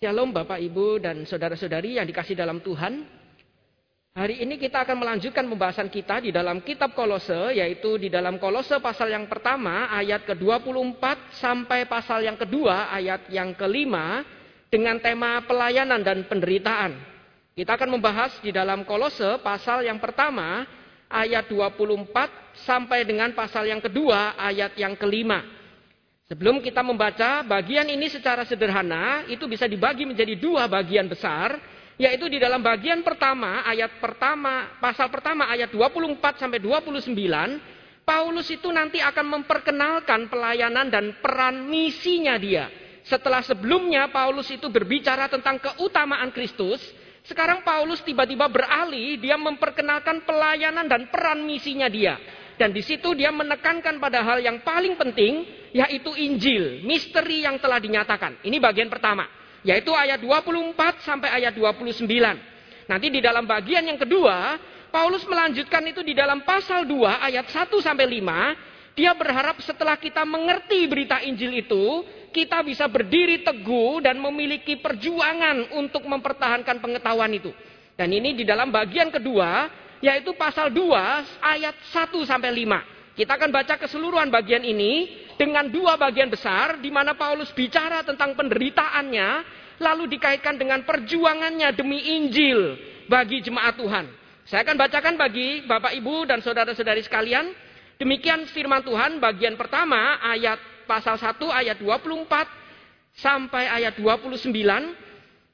Shalom Bapak Ibu dan saudara-saudari yang dikasih dalam Tuhan. Hari ini kita akan melanjutkan pembahasan kita di dalam kitab Kolose yaitu di dalam Kolose pasal yang pertama ayat ke-24 sampai pasal yang kedua ayat yang kelima dengan tema pelayanan dan penderitaan. Kita akan membahas di dalam Kolose pasal yang pertama ayat 24 sampai dengan pasal yang kedua ayat yang kelima. Sebelum kita membaca bagian ini secara sederhana, itu bisa dibagi menjadi dua bagian besar, yaitu di dalam bagian pertama, ayat pertama, pasal pertama ayat 24 sampai 29, Paulus itu nanti akan memperkenalkan pelayanan dan peran misinya dia. Setelah sebelumnya Paulus itu berbicara tentang keutamaan Kristus, sekarang Paulus tiba-tiba beralih, dia memperkenalkan pelayanan dan peran misinya dia. Dan di situ dia menekankan pada hal yang paling penting, yaitu Injil, misteri yang telah dinyatakan. Ini bagian pertama, yaitu ayat 24 sampai ayat 29. Nanti di dalam bagian yang kedua, Paulus melanjutkan itu di dalam pasal 2 ayat 1 sampai 5, dia berharap setelah kita mengerti berita Injil itu, kita bisa berdiri teguh dan memiliki perjuangan untuk mempertahankan pengetahuan itu. Dan ini di dalam bagian kedua, yaitu pasal 2 ayat 1 sampai 5. Kita akan baca keseluruhan bagian ini dengan dua bagian besar di mana Paulus bicara tentang penderitaannya lalu dikaitkan dengan perjuangannya demi Injil bagi jemaat Tuhan. Saya akan bacakan bagi Bapak Ibu dan saudara-saudari sekalian. Demikian firman Tuhan bagian pertama ayat pasal 1 ayat 24 sampai ayat 29.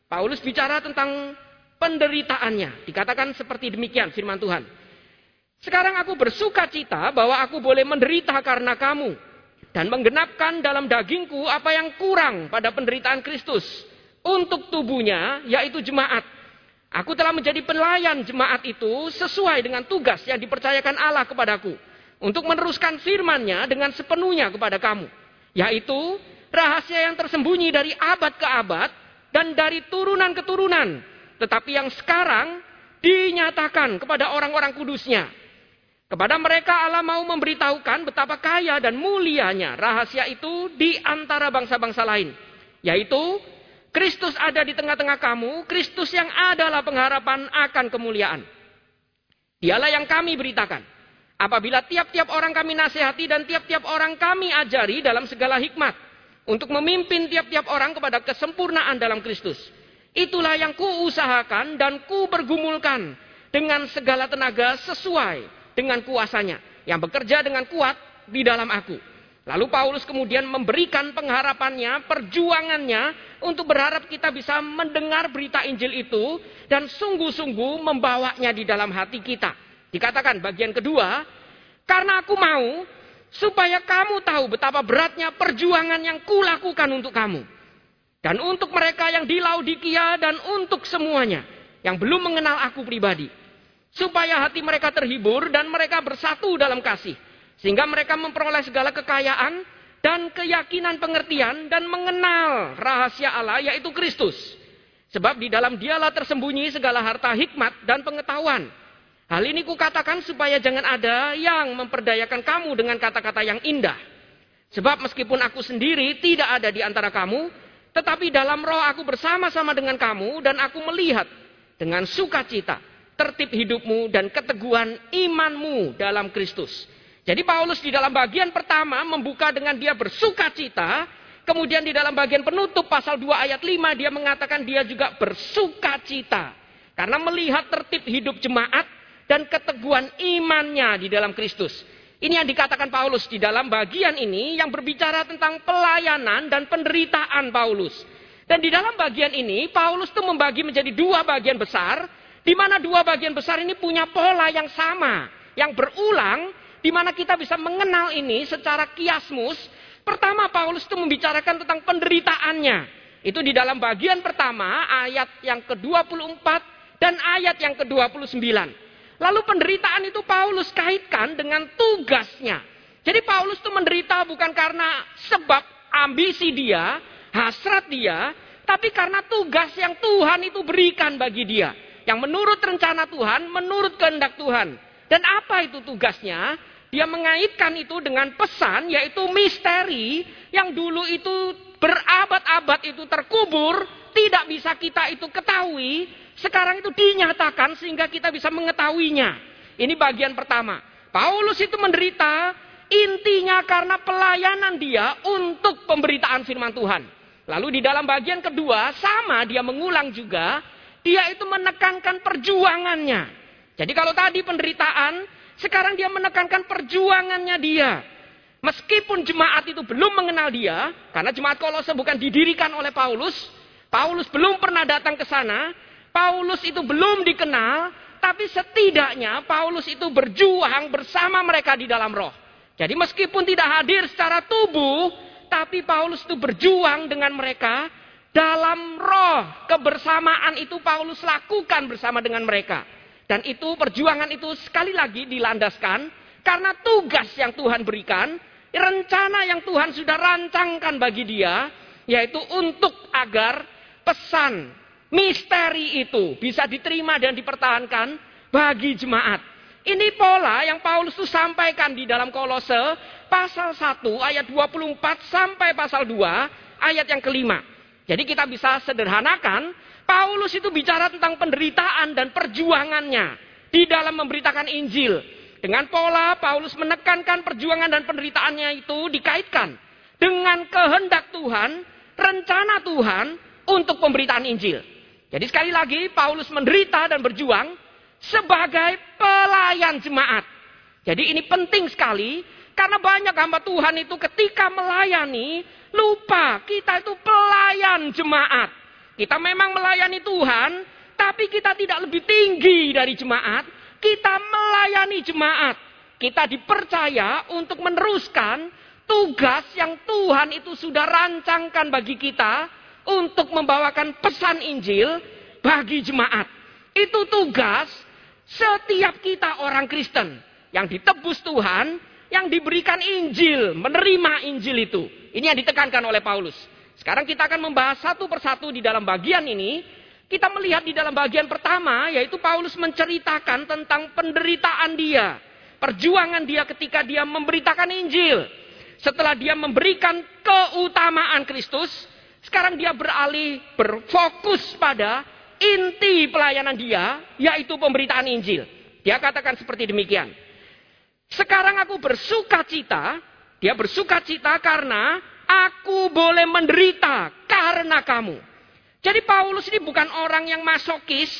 Paulus bicara tentang penderitaannya. Dikatakan seperti demikian firman Tuhan. Sekarang aku bersuka cita bahwa aku boleh menderita karena kamu. Dan menggenapkan dalam dagingku apa yang kurang pada penderitaan Kristus. Untuk tubuhnya, yaitu jemaat. Aku telah menjadi pelayan jemaat itu sesuai dengan tugas yang dipercayakan Allah kepadaku. Untuk meneruskan firmannya dengan sepenuhnya kepada kamu. Yaitu rahasia yang tersembunyi dari abad ke abad dan dari turunan ke turunan tetapi yang sekarang dinyatakan kepada orang-orang kudusnya. Kepada mereka Allah mau memberitahukan betapa kaya dan mulianya rahasia itu di antara bangsa-bangsa lain. Yaitu Kristus ada di tengah-tengah kamu, Kristus yang adalah pengharapan akan kemuliaan. Dialah yang kami beritakan. Apabila tiap-tiap orang kami nasihati dan tiap-tiap orang kami ajari dalam segala hikmat. Untuk memimpin tiap-tiap orang kepada kesempurnaan dalam Kristus. Itulah yang kuusahakan dan ku bergumulkan dengan segala tenaga sesuai dengan kuasanya yang bekerja dengan kuat di dalam aku. Lalu Paulus kemudian memberikan pengharapannya, perjuangannya untuk berharap kita bisa mendengar berita Injil itu dan sungguh-sungguh membawanya di dalam hati kita. Dikatakan bagian kedua, karena aku mau supaya kamu tahu betapa beratnya perjuangan yang kulakukan untuk kamu. Dan untuk mereka yang di Laodikia dan untuk semuanya yang belum mengenal aku pribadi. Supaya hati mereka terhibur dan mereka bersatu dalam kasih. Sehingga mereka memperoleh segala kekayaan dan keyakinan pengertian dan mengenal rahasia Allah yaitu Kristus. Sebab di dalam dialah tersembunyi segala harta hikmat dan pengetahuan. Hal ini kukatakan supaya jangan ada yang memperdayakan kamu dengan kata-kata yang indah. Sebab meskipun aku sendiri tidak ada di antara kamu, tetapi dalam roh aku bersama-sama dengan kamu dan aku melihat dengan sukacita tertib hidupmu dan keteguhan imanmu dalam Kristus. Jadi Paulus di dalam bagian pertama membuka dengan dia bersukacita. Kemudian di dalam bagian penutup pasal 2 ayat 5 dia mengatakan dia juga bersukacita. Karena melihat tertib hidup jemaat dan keteguhan imannya di dalam Kristus. Ini yang dikatakan Paulus di dalam bagian ini yang berbicara tentang pelayanan dan penderitaan Paulus. Dan di dalam bagian ini Paulus itu membagi menjadi dua bagian besar, di mana dua bagian besar ini punya pola yang sama, yang berulang, di mana kita bisa mengenal ini secara kiasmus. Pertama Paulus itu membicarakan tentang penderitaannya. Itu di dalam bagian pertama ayat yang ke-24 dan ayat yang ke-29. Lalu penderitaan itu Paulus kaitkan dengan tugasnya. Jadi Paulus itu menderita bukan karena sebab ambisi dia, hasrat dia, tapi karena tugas yang Tuhan itu berikan bagi dia. Yang menurut rencana Tuhan, menurut kehendak Tuhan. Dan apa itu tugasnya? Dia mengaitkan itu dengan pesan yaitu misteri yang dulu itu berabad-abad itu terkubur, tidak bisa kita itu ketahui, sekarang itu dinyatakan sehingga kita bisa mengetahuinya. Ini bagian pertama. Paulus itu menderita intinya karena pelayanan dia untuk pemberitaan firman Tuhan. Lalu di dalam bagian kedua sama dia mengulang juga, dia itu menekankan perjuangannya. Jadi kalau tadi penderitaan, sekarang dia menekankan perjuangannya dia. Meskipun jemaat itu belum mengenal dia, karena jemaat Kolose bukan didirikan oleh Paulus, Paulus belum pernah datang ke sana, Paulus itu belum dikenal, tapi setidaknya Paulus itu berjuang bersama mereka di dalam roh. Jadi meskipun tidak hadir secara tubuh, tapi Paulus itu berjuang dengan mereka dalam roh. Kebersamaan itu Paulus lakukan bersama dengan mereka. Dan itu perjuangan itu sekali lagi dilandaskan karena tugas yang Tuhan berikan, rencana yang Tuhan sudah rancangkan bagi dia, yaitu untuk agar pesan misteri itu bisa diterima dan dipertahankan bagi jemaat. Ini pola yang Paulus itu sampaikan di dalam kolose pasal 1 ayat 24 sampai pasal 2 ayat yang kelima. Jadi kita bisa sederhanakan, Paulus itu bicara tentang penderitaan dan perjuangannya di dalam memberitakan Injil. Dengan pola Paulus menekankan perjuangan dan penderitaannya itu dikaitkan dengan kehendak Tuhan, rencana Tuhan untuk pemberitaan Injil. Jadi sekali lagi Paulus menderita dan berjuang sebagai pelayan jemaat. Jadi ini penting sekali karena banyak hamba Tuhan itu ketika melayani lupa kita itu pelayan jemaat. Kita memang melayani Tuhan, tapi kita tidak lebih tinggi dari jemaat, kita melayani jemaat. Kita dipercaya untuk meneruskan tugas yang Tuhan itu sudah rancangkan bagi kita untuk membawakan pesan Injil bagi jemaat. Itu tugas setiap kita orang Kristen yang ditebus Tuhan, yang diberikan Injil, menerima Injil itu. Ini yang ditekankan oleh Paulus. Sekarang kita akan membahas satu persatu di dalam bagian ini kita melihat di dalam bagian pertama, yaitu Paulus menceritakan tentang penderitaan dia, perjuangan dia ketika dia memberitakan Injil. Setelah dia memberikan keutamaan Kristus, sekarang dia beralih berfokus pada inti pelayanan dia, yaitu pemberitaan Injil. Dia katakan seperti demikian. Sekarang aku bersuka cita, dia bersuka cita karena aku boleh menderita karena kamu. Jadi Paulus ini bukan orang yang masokis,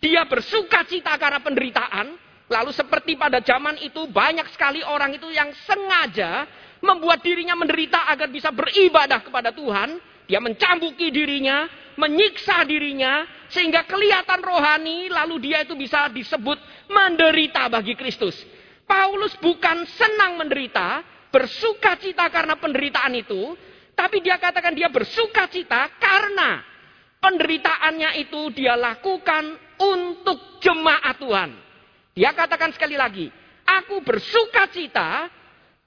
dia bersuka cita karena penderitaan. Lalu seperti pada zaman itu banyak sekali orang itu yang sengaja membuat dirinya menderita agar bisa beribadah kepada Tuhan. Dia mencambuki dirinya, menyiksa dirinya, sehingga kelihatan rohani, lalu dia itu bisa disebut menderita bagi Kristus. Paulus bukan senang menderita, bersuka cita karena penderitaan itu, tapi dia katakan dia bersuka cita karena penderitaannya itu dia lakukan untuk jemaat Tuhan. Dia katakan sekali lagi, aku bersuka cita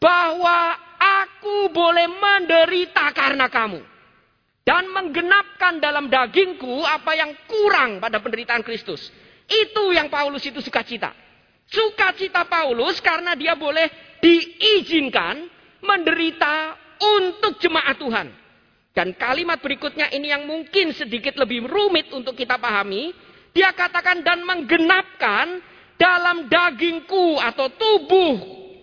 bahwa aku boleh menderita karena kamu. Dan menggenapkan dalam dagingku apa yang kurang pada penderitaan Kristus. Itu yang Paulus itu sukacita. Sukacita Paulus karena dia boleh diizinkan menderita untuk jemaat Tuhan. Dan kalimat berikutnya ini yang mungkin sedikit lebih rumit untuk kita pahami. Dia katakan dan menggenapkan dalam dagingku atau tubuh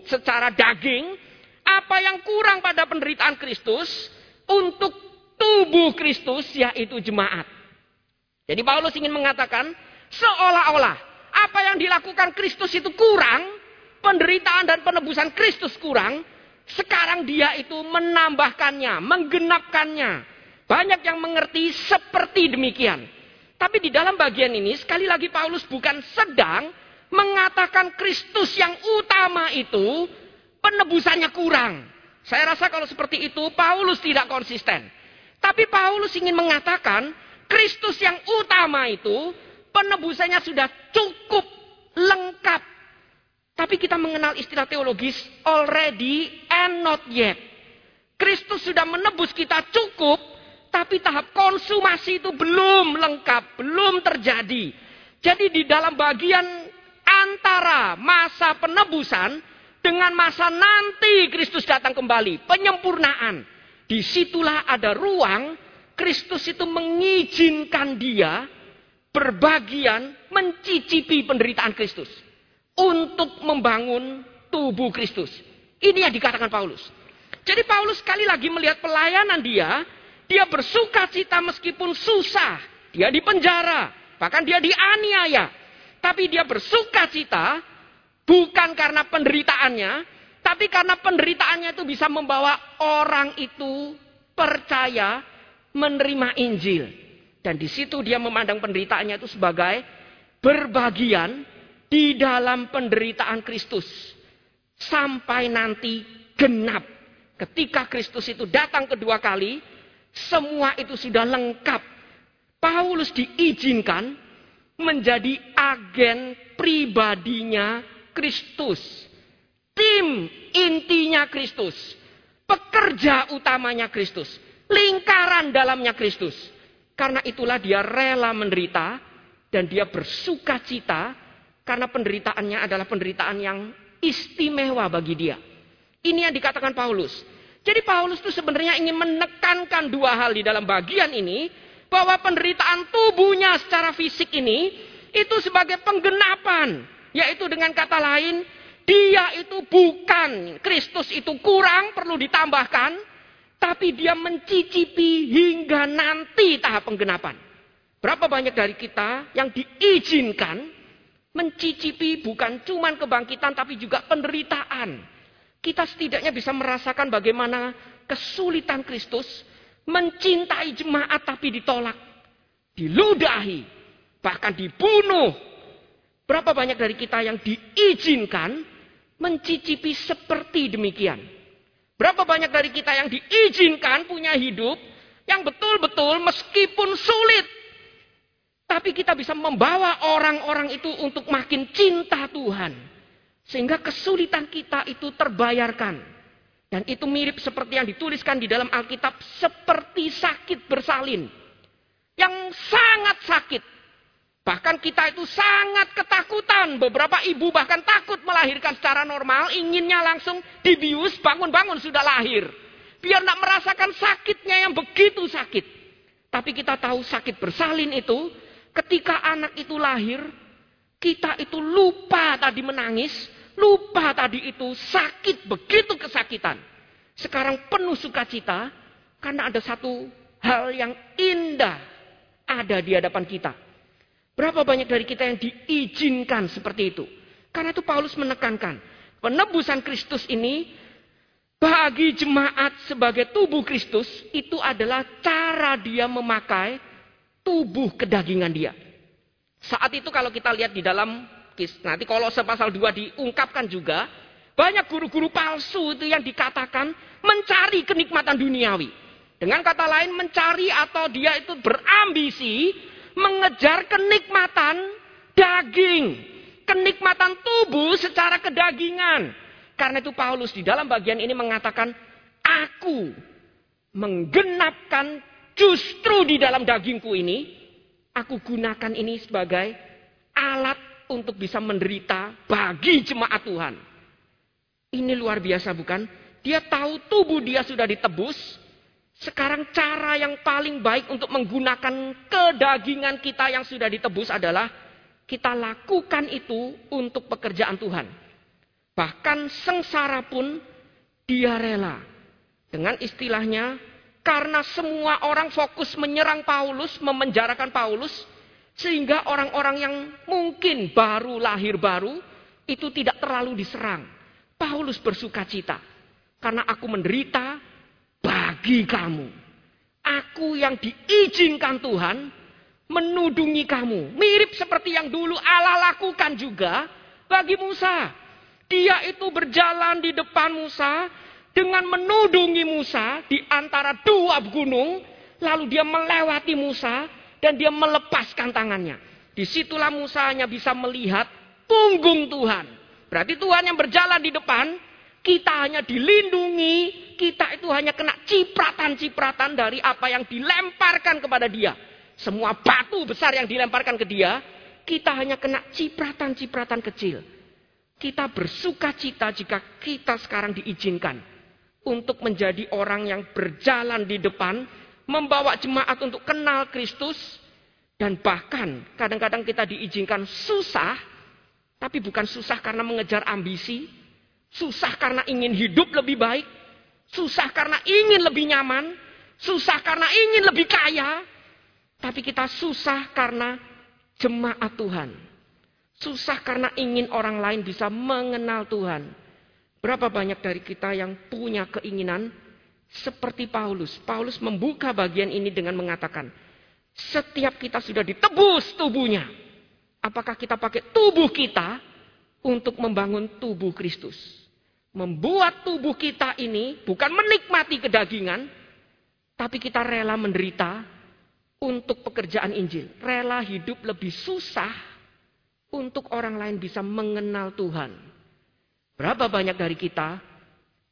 secara daging. Apa yang kurang pada penderitaan Kristus untuk tubuh Kristus yaitu jemaat. Jadi Paulus ingin mengatakan seolah-olah apa yang dilakukan Kristus itu kurang, penderitaan dan penebusan Kristus kurang, sekarang dia itu menambahkannya, menggenapkannya. Banyak yang mengerti seperti demikian. Tapi di dalam bagian ini sekali lagi Paulus bukan sedang mengatakan Kristus yang utama itu penebusannya kurang. Saya rasa kalau seperti itu Paulus tidak konsisten. Tapi Paulus ingin mengatakan Kristus yang utama itu penebusannya sudah cukup lengkap tapi kita mengenal istilah teologis already and not yet. Kristus sudah menebus kita cukup, tapi tahap konsumasi itu belum lengkap, belum terjadi. Jadi di dalam bagian antara masa penebusan dengan masa nanti Kristus datang kembali, penyempurnaan. Di situlah ada ruang Kristus itu mengizinkan dia berbagian mencicipi penderitaan Kristus untuk membangun tubuh Kristus. Ini yang dikatakan Paulus. Jadi Paulus sekali lagi melihat pelayanan dia, dia bersuka cita meskipun susah, dia dipenjara, bahkan dia dianiaya. Tapi dia bersuka cita bukan karena penderitaannya, tapi karena penderitaannya itu bisa membawa orang itu percaya menerima Injil. Dan di situ dia memandang penderitaannya itu sebagai berbagian di dalam penderitaan Kristus. Sampai nanti genap. Ketika Kristus itu datang kedua kali, semua itu sudah lengkap. Paulus diizinkan menjadi agen pribadinya Kristus. Tim intinya Kristus. Pekerja utamanya Kristus. Lingkaran dalamnya Kristus. Karena itulah dia rela menderita dan dia bersuka cita karena penderitaannya adalah penderitaan yang istimewa bagi dia. Ini yang dikatakan Paulus. Jadi Paulus itu sebenarnya ingin menekankan dua hal di dalam bagian ini. Bahwa penderitaan tubuhnya secara fisik ini itu sebagai penggenapan. Yaitu dengan kata lain, dia itu bukan Kristus itu kurang perlu ditambahkan. Tapi dia mencicipi hingga nanti tahap penggenapan. Berapa banyak dari kita yang diizinkan mencicipi bukan cuma kebangkitan tapi juga penderitaan kita setidaknya bisa merasakan bagaimana kesulitan Kristus mencintai jemaat tapi ditolak, diludahi, bahkan dibunuh. Berapa banyak dari kita yang diizinkan mencicipi seperti demikian? Berapa banyak dari kita yang diizinkan punya hidup yang betul-betul meskipun sulit, tapi kita bisa membawa orang-orang itu untuk makin cinta Tuhan. Sehingga kesulitan kita itu terbayarkan. Dan itu mirip seperti yang dituliskan di dalam Alkitab. Seperti sakit bersalin. Yang sangat sakit. Bahkan kita itu sangat ketakutan. Beberapa ibu bahkan takut melahirkan secara normal. Inginnya langsung dibius, bangun-bangun sudah lahir. Biar tidak merasakan sakitnya yang begitu sakit. Tapi kita tahu sakit bersalin itu. Ketika anak itu lahir, kita itu lupa tadi menangis, lupa tadi itu sakit begitu kesakitan. Sekarang penuh sukacita karena ada satu hal yang indah ada di hadapan kita. Berapa banyak dari kita yang diizinkan seperti itu? Karena itu Paulus menekankan, penebusan Kristus ini bagi jemaat sebagai tubuh Kristus itu adalah cara dia memakai tubuh kedagingan dia. Saat itu kalau kita lihat di dalam nanti kalau pasal 2 diungkapkan juga, banyak guru-guru palsu itu yang dikatakan mencari kenikmatan duniawi. Dengan kata lain mencari atau dia itu berambisi mengejar kenikmatan daging, kenikmatan tubuh secara kedagingan. Karena itu Paulus di dalam bagian ini mengatakan, aku menggenapkan justru di dalam dagingku ini Aku gunakan ini sebagai alat untuk bisa menderita bagi jemaat Tuhan. Ini luar biasa bukan? Dia tahu tubuh dia sudah ditebus. Sekarang cara yang paling baik untuk menggunakan kedagingan kita yang sudah ditebus adalah kita lakukan itu untuk pekerjaan Tuhan. Bahkan sengsara pun dia rela. Dengan istilahnya karena semua orang fokus menyerang Paulus, memenjarakan Paulus, sehingga orang-orang yang mungkin baru lahir baru itu tidak terlalu diserang. Paulus bersuka cita karena aku menderita bagi kamu. Aku yang diizinkan Tuhan menudungi kamu. Mirip seperti yang dulu Allah lakukan juga bagi Musa. Dia itu berjalan di depan Musa dengan menudungi Musa di antara dua gunung, lalu dia melewati Musa dan dia melepaskan tangannya. Di situlah Musa hanya bisa melihat punggung Tuhan. Berarti Tuhan yang berjalan di depan, kita hanya dilindungi, kita itu hanya kena cipratan-cipratan dari apa yang dilemparkan kepada dia. Semua batu besar yang dilemparkan ke dia, kita hanya kena cipratan-cipratan kecil. Kita bersuka cita jika kita sekarang diizinkan untuk menjadi orang yang berjalan di depan membawa jemaat untuk kenal Kristus, dan bahkan kadang-kadang kita diizinkan susah, tapi bukan susah karena mengejar ambisi, susah karena ingin hidup lebih baik, susah karena ingin lebih nyaman, susah karena ingin lebih kaya, tapi kita susah karena jemaat Tuhan. Susah karena ingin orang lain bisa mengenal Tuhan. Berapa banyak dari kita yang punya keinginan seperti Paulus. Paulus membuka bagian ini dengan mengatakan, setiap kita sudah ditebus tubuhnya. Apakah kita pakai tubuh kita untuk membangun tubuh Kristus? Membuat tubuh kita ini bukan menikmati kedagingan, tapi kita rela menderita untuk pekerjaan Injil. Rela hidup lebih susah untuk orang lain bisa mengenal Tuhan. Berapa banyak dari kita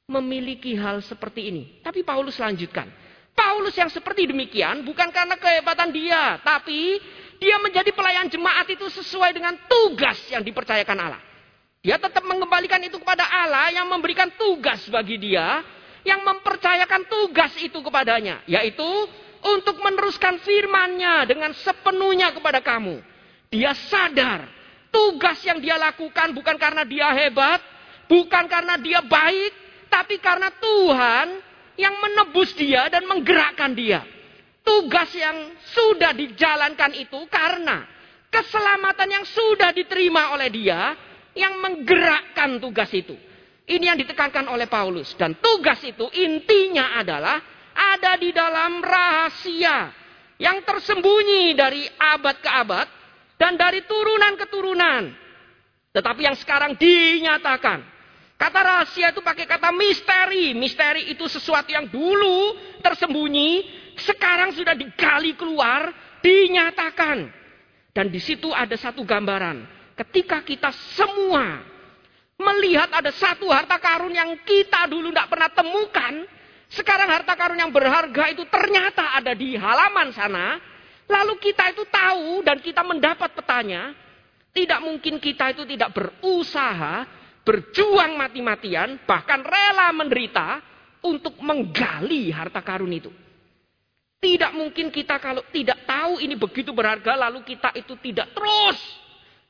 memiliki hal seperti ini. Tapi Paulus lanjutkan. Paulus yang seperti demikian bukan karena kehebatan dia, tapi dia menjadi pelayan jemaat itu sesuai dengan tugas yang dipercayakan Allah. Dia tetap mengembalikan itu kepada Allah yang memberikan tugas bagi dia, yang mempercayakan tugas itu kepadanya, yaitu untuk meneruskan firman-Nya dengan sepenuhnya kepada kamu. Dia sadar tugas yang dia lakukan bukan karena dia hebat, bukan karena dia baik, tapi karena Tuhan yang menebus dia dan menggerakkan dia. Tugas yang sudah dijalankan itu karena keselamatan yang sudah diterima oleh dia yang menggerakkan tugas itu. Ini yang ditekankan oleh Paulus. Dan tugas itu intinya adalah ada di dalam rahasia yang tersembunyi dari abad ke abad dan dari turunan ke turunan. Tetapi yang sekarang dinyatakan Kata rahasia itu pakai kata misteri. Misteri itu sesuatu yang dulu tersembunyi, sekarang sudah digali keluar, dinyatakan. Dan di situ ada satu gambaran. Ketika kita semua melihat ada satu harta karun yang kita dulu tidak pernah temukan, sekarang harta karun yang berharga itu ternyata ada di halaman sana, lalu kita itu tahu dan kita mendapat petanya, tidak mungkin kita itu tidak berusaha berjuang mati-matian, bahkan rela menderita untuk menggali harta karun itu. Tidak mungkin kita kalau tidak tahu ini begitu berharga, lalu kita itu tidak terus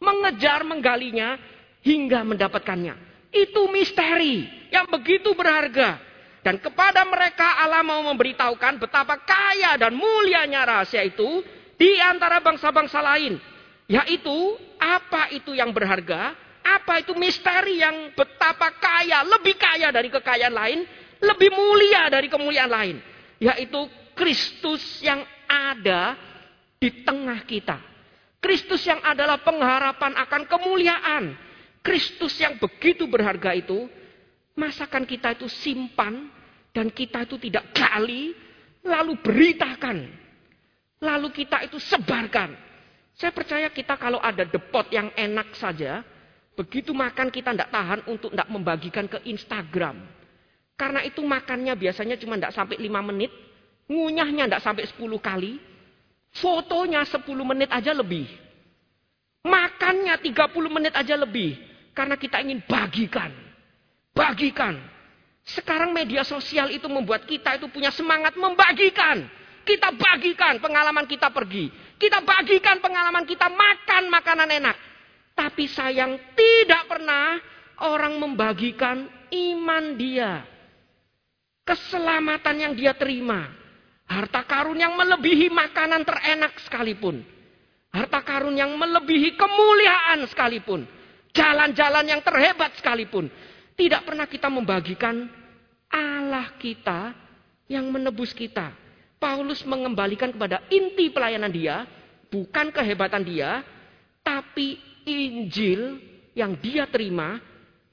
mengejar menggalinya hingga mendapatkannya. Itu misteri yang begitu berharga. Dan kepada mereka Allah mau memberitahukan betapa kaya dan mulianya rahasia itu di antara bangsa-bangsa lain. Yaitu apa itu yang berharga apa itu misteri yang betapa kaya, lebih kaya dari kekayaan lain, lebih mulia dari kemuliaan lain, yaitu Kristus yang ada di tengah kita. Kristus yang adalah pengharapan akan kemuliaan. Kristus yang begitu berharga itu, masakan kita itu simpan dan kita itu tidak gali, lalu beritakan. Lalu kita itu sebarkan. Saya percaya kita kalau ada depot yang enak saja, Begitu makan kita tidak tahan untuk tidak membagikan ke Instagram. Karena itu makannya biasanya cuma tidak sampai 5 menit. Ngunyahnya tidak sampai 10 kali. Fotonya 10 menit aja lebih. Makannya 30 menit aja lebih. Karena kita ingin bagikan. Bagikan. Sekarang media sosial itu membuat kita itu punya semangat membagikan. Kita bagikan pengalaman kita pergi. Kita bagikan pengalaman kita makan makanan enak. Tapi sayang tidak pernah orang membagikan iman dia. Keselamatan yang dia terima. Harta karun yang melebihi makanan terenak sekalipun. Harta karun yang melebihi kemuliaan sekalipun. Jalan-jalan yang terhebat sekalipun. Tidak pernah kita membagikan Allah kita yang menebus kita. Paulus mengembalikan kepada inti pelayanan dia. Bukan kehebatan dia. Tapi Injil yang dia terima,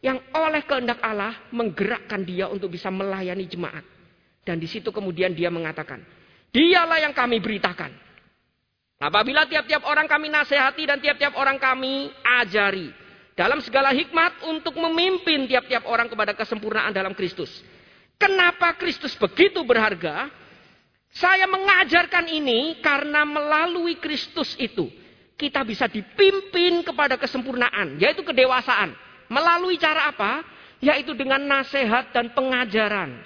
yang oleh kehendak Allah menggerakkan dia untuk bisa melayani jemaat. Dan di situ kemudian dia mengatakan, dialah yang kami beritakan. Apabila tiap-tiap orang kami nasihati dan tiap-tiap orang kami ajari. Dalam segala hikmat untuk memimpin tiap-tiap orang kepada kesempurnaan dalam Kristus. Kenapa Kristus begitu berharga? Saya mengajarkan ini karena melalui Kristus itu kita bisa dipimpin kepada kesempurnaan, yaitu kedewasaan. Melalui cara apa? Yaitu dengan nasihat dan pengajaran.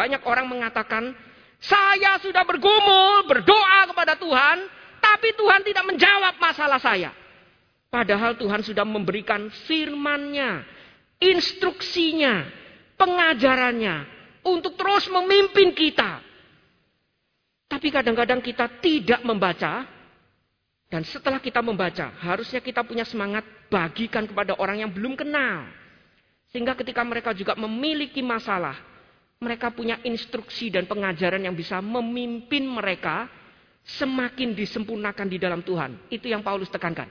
Banyak orang mengatakan, Saya sudah bergumul, berdoa kepada Tuhan, tapi Tuhan tidak menjawab masalah saya. Padahal Tuhan sudah memberikan firman-Nya, instruksinya, pengajarannya untuk terus memimpin kita. Tapi kadang-kadang kita tidak membaca. Dan setelah kita membaca, harusnya kita punya semangat bagikan kepada orang yang belum kenal. Sehingga ketika mereka juga memiliki masalah, mereka punya instruksi dan pengajaran yang bisa memimpin mereka semakin disempurnakan di dalam Tuhan. Itu yang Paulus tekankan.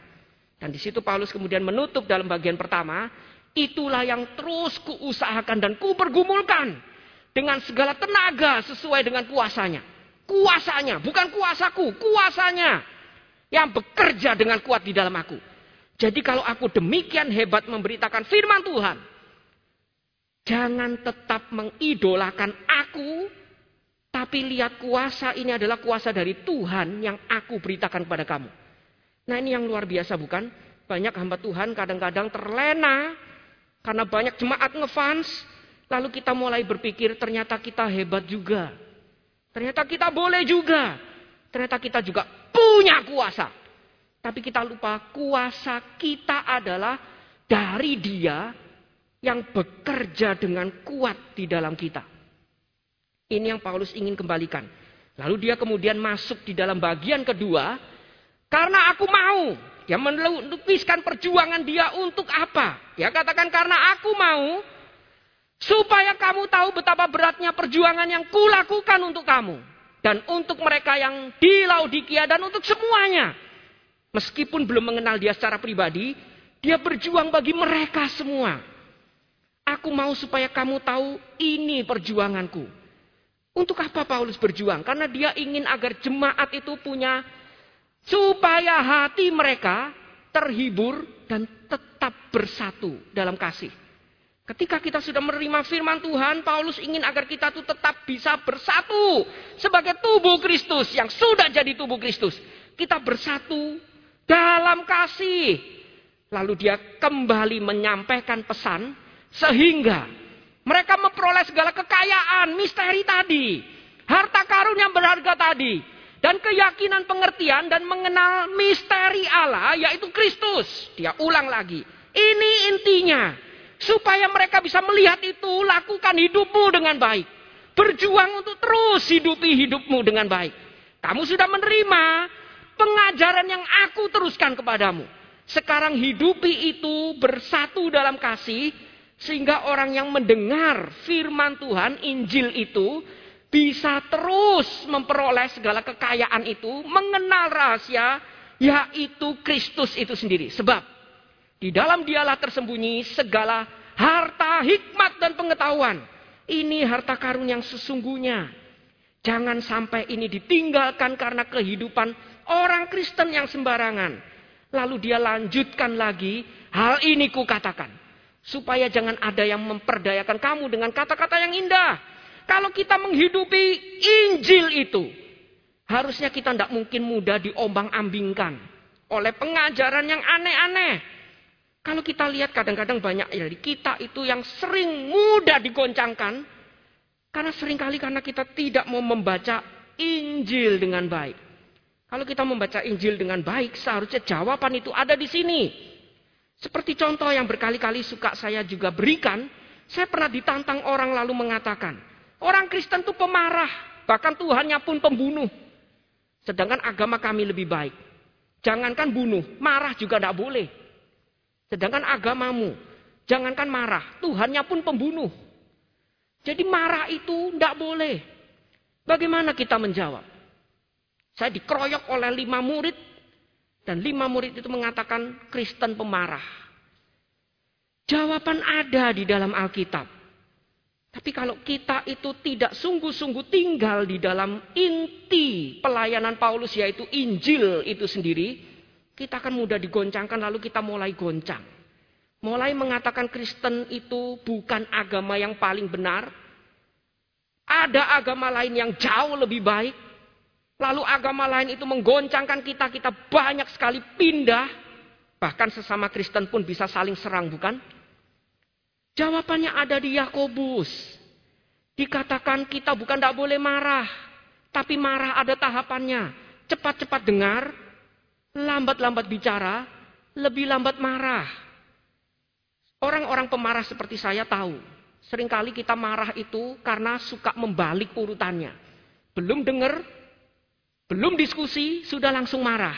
Dan di situ Paulus kemudian menutup dalam bagian pertama, itulah yang terus kuusahakan dan kupergumulkan dengan segala tenaga sesuai dengan kuasanya. Kuasanya, bukan kuasaku, kuasanya yang bekerja dengan kuat di dalam aku. Jadi kalau aku demikian hebat memberitakan firman Tuhan, jangan tetap mengidolakan aku, tapi lihat kuasa ini adalah kuasa dari Tuhan yang aku beritakan kepada kamu. Nah ini yang luar biasa bukan? Banyak hamba Tuhan kadang-kadang terlena karena banyak jemaat ngefans, lalu kita mulai berpikir ternyata kita hebat juga. Ternyata kita boleh juga. Ternyata kita juga punya kuasa. Tapi kita lupa kuasa kita adalah dari dia yang bekerja dengan kuat di dalam kita. Ini yang Paulus ingin kembalikan. Lalu dia kemudian masuk di dalam bagian kedua. Karena aku mau. Dia melukiskan perjuangan dia untuk apa? Dia katakan karena aku mau Supaya kamu tahu betapa beratnya perjuangan yang kulakukan untuk kamu. Dan untuk mereka yang di Laodikia dan untuk semuanya. Meskipun belum mengenal dia secara pribadi, dia berjuang bagi mereka semua. Aku mau supaya kamu tahu ini perjuanganku. Untuk apa Paulus berjuang? Karena dia ingin agar jemaat itu punya supaya hati mereka terhibur dan tetap bersatu dalam kasih. Ketika kita sudah menerima firman Tuhan, Paulus ingin agar kita tuh tetap bisa bersatu sebagai tubuh Kristus yang sudah jadi tubuh Kristus. Kita bersatu dalam kasih. Lalu dia kembali menyampaikan pesan sehingga mereka memperoleh segala kekayaan, misteri tadi, harta karun yang berharga tadi, dan keyakinan pengertian dan mengenal misteri Allah yaitu Kristus. Dia ulang lagi. Ini intinya. Supaya mereka bisa melihat itu, lakukan hidupmu dengan baik. Berjuang untuk terus hidupi hidupmu dengan baik. Kamu sudah menerima pengajaran yang aku teruskan kepadamu. Sekarang hidupi itu bersatu dalam kasih. Sehingga orang yang mendengar firman Tuhan, Injil itu, bisa terus memperoleh segala kekayaan itu, mengenal rahasia, yaitu Kristus itu sendiri. Sebab di dalam dialah tersembunyi segala harta, hikmat, dan pengetahuan. Ini harta karun yang sesungguhnya. Jangan sampai ini ditinggalkan karena kehidupan orang Kristen yang sembarangan. Lalu dia lanjutkan lagi, hal ini kukatakan. Supaya jangan ada yang memperdayakan kamu dengan kata-kata yang indah. Kalau kita menghidupi Injil itu, harusnya kita tidak mungkin mudah diombang-ambingkan oleh pengajaran yang aneh-aneh. Kalau kita lihat kadang-kadang banyak dari kita itu yang sering mudah digoncangkan. Karena sering kali karena kita tidak mau membaca Injil dengan baik. Kalau kita membaca Injil dengan baik, seharusnya jawaban itu ada di sini. Seperti contoh yang berkali-kali suka saya juga berikan, saya pernah ditantang orang lalu mengatakan, orang Kristen itu pemarah, bahkan Tuhannya pun pembunuh. Sedangkan agama kami lebih baik. Jangankan bunuh, marah juga tidak boleh. Sedangkan agamamu, jangankan marah, Tuhannya pun pembunuh. Jadi marah itu tidak boleh. Bagaimana kita menjawab? Saya dikeroyok oleh lima murid. Dan lima murid itu mengatakan Kristen pemarah. Jawaban ada di dalam Alkitab. Tapi kalau kita itu tidak sungguh-sungguh tinggal di dalam inti pelayanan Paulus yaitu Injil itu sendiri, kita akan mudah digoncangkan lalu kita mulai goncang. Mulai mengatakan Kristen itu bukan agama yang paling benar. Ada agama lain yang jauh lebih baik. Lalu agama lain itu menggoncangkan kita, kita banyak sekali pindah. Bahkan sesama Kristen pun bisa saling serang, bukan? Jawabannya ada di Yakobus. Dikatakan kita bukan tidak boleh marah. Tapi marah ada tahapannya. Cepat-cepat dengar, lambat-lambat bicara, lebih lambat marah. Orang-orang pemarah seperti saya tahu, sering kali kita marah itu karena suka membalik urutannya. Belum dengar, belum diskusi, sudah langsung marah.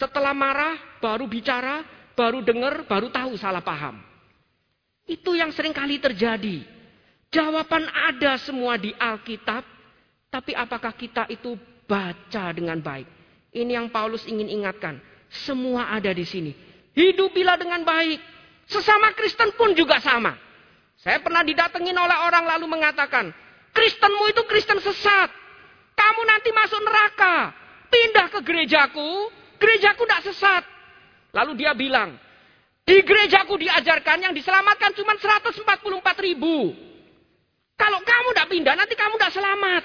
Setelah marah, baru bicara, baru dengar, baru tahu salah paham. Itu yang sering kali terjadi. Jawaban ada semua di Alkitab, tapi apakah kita itu baca dengan baik? Ini yang Paulus ingin ingatkan. Semua ada di sini. Hidupilah dengan baik. Sesama Kristen pun juga sama. Saya pernah didatengin oleh orang lalu mengatakan, Kristenmu itu Kristen sesat. Kamu nanti masuk neraka. Pindah ke gerejaku, gerejaku tidak sesat. Lalu dia bilang, di gerejaku diajarkan yang diselamatkan cuma 144 ribu. Kalau kamu tidak pindah, nanti kamu tidak selamat.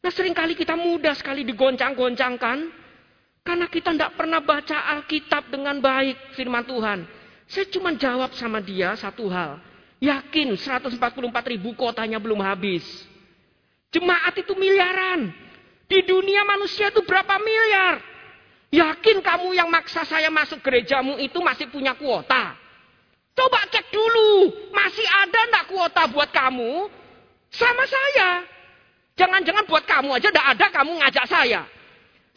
Nah sering kali kita mudah sekali digoncang-goncangkan. Karena kita tidak pernah baca Alkitab dengan baik firman Tuhan. Saya cuma jawab sama dia satu hal. Yakin 144 ribu kotanya belum habis. Jemaat itu miliaran. Di dunia manusia itu berapa miliar? Yakin kamu yang maksa saya masuk gerejamu itu masih punya kuota? Coba cek dulu, masih ada enggak kuota buat kamu? Sama saya. Jangan-jangan buat kamu aja enggak ada kamu ngajak saya.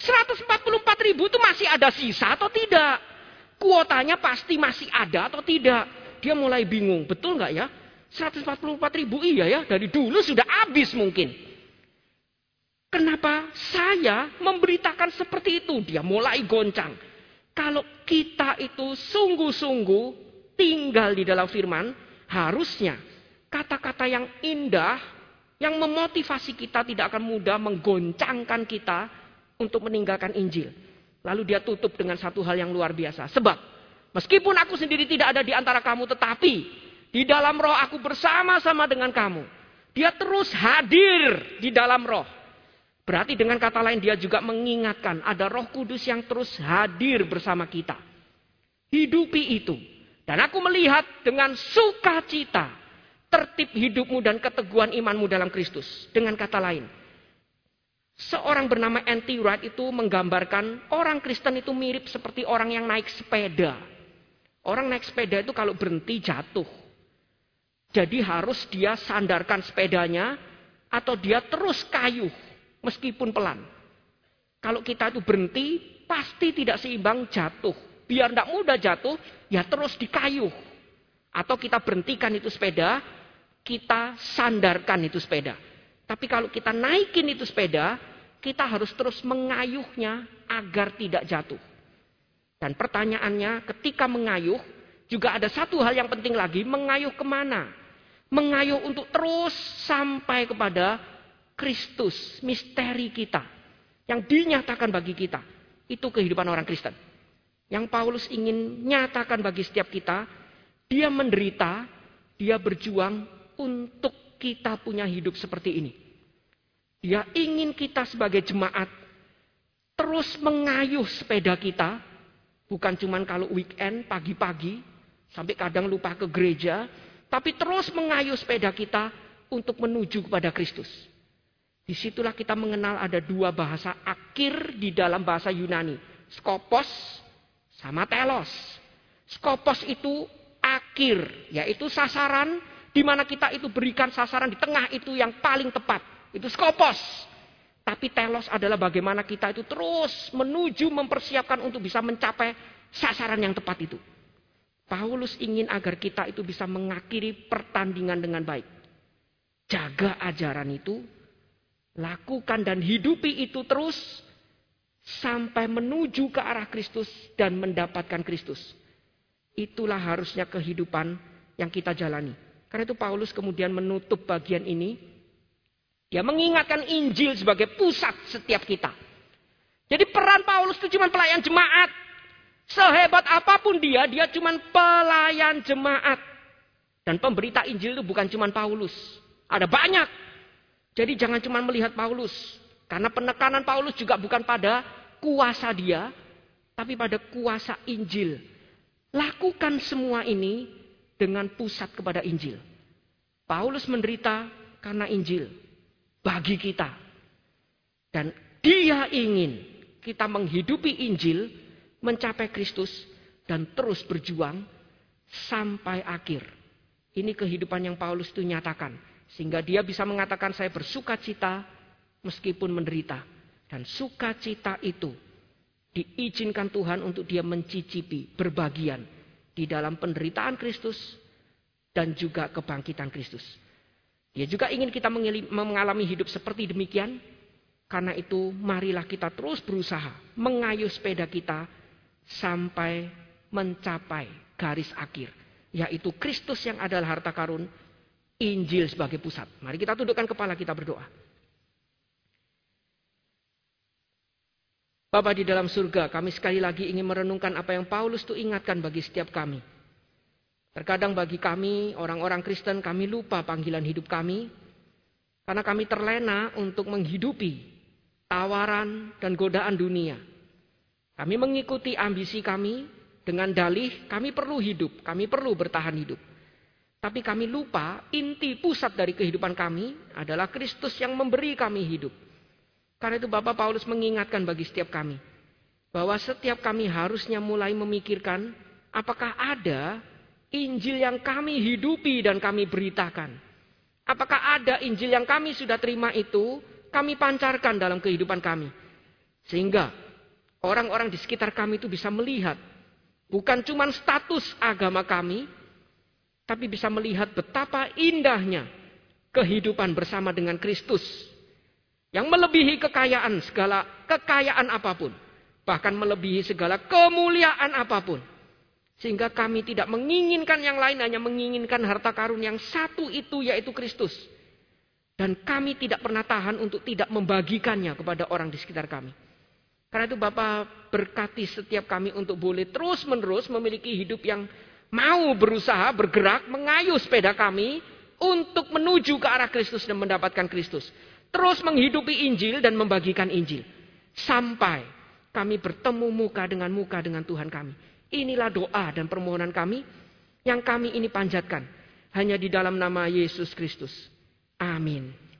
144 ribu itu masih ada sisa atau tidak? Kuotanya pasti masih ada atau tidak? Dia mulai bingung, betul nggak ya? 144 ribu iya ya, dari dulu sudah habis mungkin. Kenapa saya memberitakan seperti itu? Dia mulai goncang. Kalau kita itu sungguh-sungguh tinggal di dalam firman, harusnya kata-kata yang indah, yang memotivasi kita tidak akan mudah menggoncangkan kita untuk meninggalkan Injil. Lalu dia tutup dengan satu hal yang luar biasa. Sebab, meskipun aku sendiri tidak ada di antara kamu, tetapi di dalam roh aku bersama-sama dengan kamu. Dia terus hadir di dalam roh. Berarti dengan kata lain dia juga mengingatkan ada roh kudus yang terus hadir bersama kita. Hidupi itu. Dan aku melihat dengan sukacita tertib hidupmu dan keteguhan imanmu dalam Kristus. Dengan kata lain. Seorang bernama Anti Wright itu menggambarkan orang Kristen itu mirip seperti orang yang naik sepeda. Orang naik sepeda itu kalau berhenti jatuh. Jadi harus dia sandarkan sepedanya atau dia terus kayuh meskipun pelan. Kalau kita itu berhenti, pasti tidak seimbang jatuh. Biar tidak mudah jatuh, ya terus dikayuh. Atau kita berhentikan itu sepeda, kita sandarkan itu sepeda. Tapi kalau kita naikin itu sepeda, kita harus terus mengayuhnya agar tidak jatuh. Dan pertanyaannya ketika mengayuh, juga ada satu hal yang penting lagi, mengayuh ke mana? Mengayuh untuk terus sampai kepada Kristus, misteri kita. Yang dinyatakan bagi kita. Itu kehidupan orang Kristen. Yang Paulus ingin nyatakan bagi setiap kita. Dia menderita, dia berjuang untuk kita punya hidup seperti ini. Dia ingin kita sebagai jemaat terus mengayuh sepeda kita. Bukan cuma kalau weekend, pagi-pagi, sampai kadang lupa ke gereja. Tapi terus mengayuh sepeda kita untuk menuju kepada Kristus. Di situlah kita mengenal ada dua bahasa akhir di dalam bahasa Yunani. Skopos sama telos. Skopos itu akhir, yaitu sasaran di mana kita itu berikan sasaran di tengah itu yang paling tepat. Itu skopos. Tapi telos adalah bagaimana kita itu terus menuju mempersiapkan untuk bisa mencapai sasaran yang tepat itu. Paulus ingin agar kita itu bisa mengakhiri pertandingan dengan baik. Jaga ajaran itu, Lakukan dan hidupi itu terus sampai menuju ke arah Kristus dan mendapatkan Kristus. Itulah harusnya kehidupan yang kita jalani. Karena itu Paulus kemudian menutup bagian ini. Dia mengingatkan Injil sebagai pusat setiap kita. Jadi peran Paulus itu cuma pelayan jemaat. Sehebat apa pun dia, dia cuma pelayan jemaat. Dan pemberita Injil itu bukan cuma Paulus. Ada banyak jadi jangan cuma melihat Paulus. Karena penekanan Paulus juga bukan pada kuasa dia, tapi pada kuasa Injil. Lakukan semua ini dengan pusat kepada Injil. Paulus menderita karena Injil bagi kita. Dan dia ingin kita menghidupi Injil, mencapai Kristus, dan terus berjuang sampai akhir. Ini kehidupan yang Paulus itu nyatakan. Sehingga dia bisa mengatakan saya bersuka cita meskipun menderita. Dan sukacita itu diizinkan Tuhan untuk dia mencicipi berbagian di dalam penderitaan Kristus dan juga kebangkitan Kristus. Dia juga ingin kita mengalami hidup seperti demikian karena itu marilah kita terus berusaha mengayuh sepeda kita sampai mencapai garis akhir. Yaitu Kristus yang adalah harta karun, Injil sebagai pusat. Mari kita tundukkan kepala kita berdoa. Bapa di dalam surga, kami sekali lagi ingin merenungkan apa yang Paulus itu ingatkan bagi setiap kami. Terkadang bagi kami, orang-orang Kristen, kami lupa panggilan hidup kami. Karena kami terlena untuk menghidupi tawaran dan godaan dunia. Kami mengikuti ambisi kami dengan dalih kami perlu hidup, kami perlu bertahan hidup. Tapi kami lupa inti pusat dari kehidupan kami adalah Kristus yang memberi kami hidup. Karena itu Bapak Paulus mengingatkan bagi setiap kami bahwa setiap kami harusnya mulai memikirkan apakah ada Injil yang kami hidupi dan kami beritakan. Apakah ada Injil yang kami sudah terima itu kami pancarkan dalam kehidupan kami. Sehingga orang-orang di sekitar kami itu bisa melihat bukan cuma status agama kami, tapi bisa melihat betapa indahnya kehidupan bersama dengan Kristus yang melebihi kekayaan segala kekayaan apa pun, bahkan melebihi segala kemuliaan apa pun. Sehingga kami tidak menginginkan yang lain, hanya menginginkan harta karun yang satu itu yaitu Kristus. Dan kami tidak pernah tahan untuk tidak membagikannya kepada orang di sekitar kami. Karena itu Bapak berkati setiap kami untuk boleh terus menerus memiliki hidup yang mau berusaha bergerak mengayuh sepeda kami untuk menuju ke arah Kristus dan mendapatkan Kristus. Terus menghidupi Injil dan membagikan Injil. Sampai kami bertemu muka dengan muka dengan Tuhan kami. Inilah doa dan permohonan kami yang kami ini panjatkan. Hanya di dalam nama Yesus Kristus. Amin.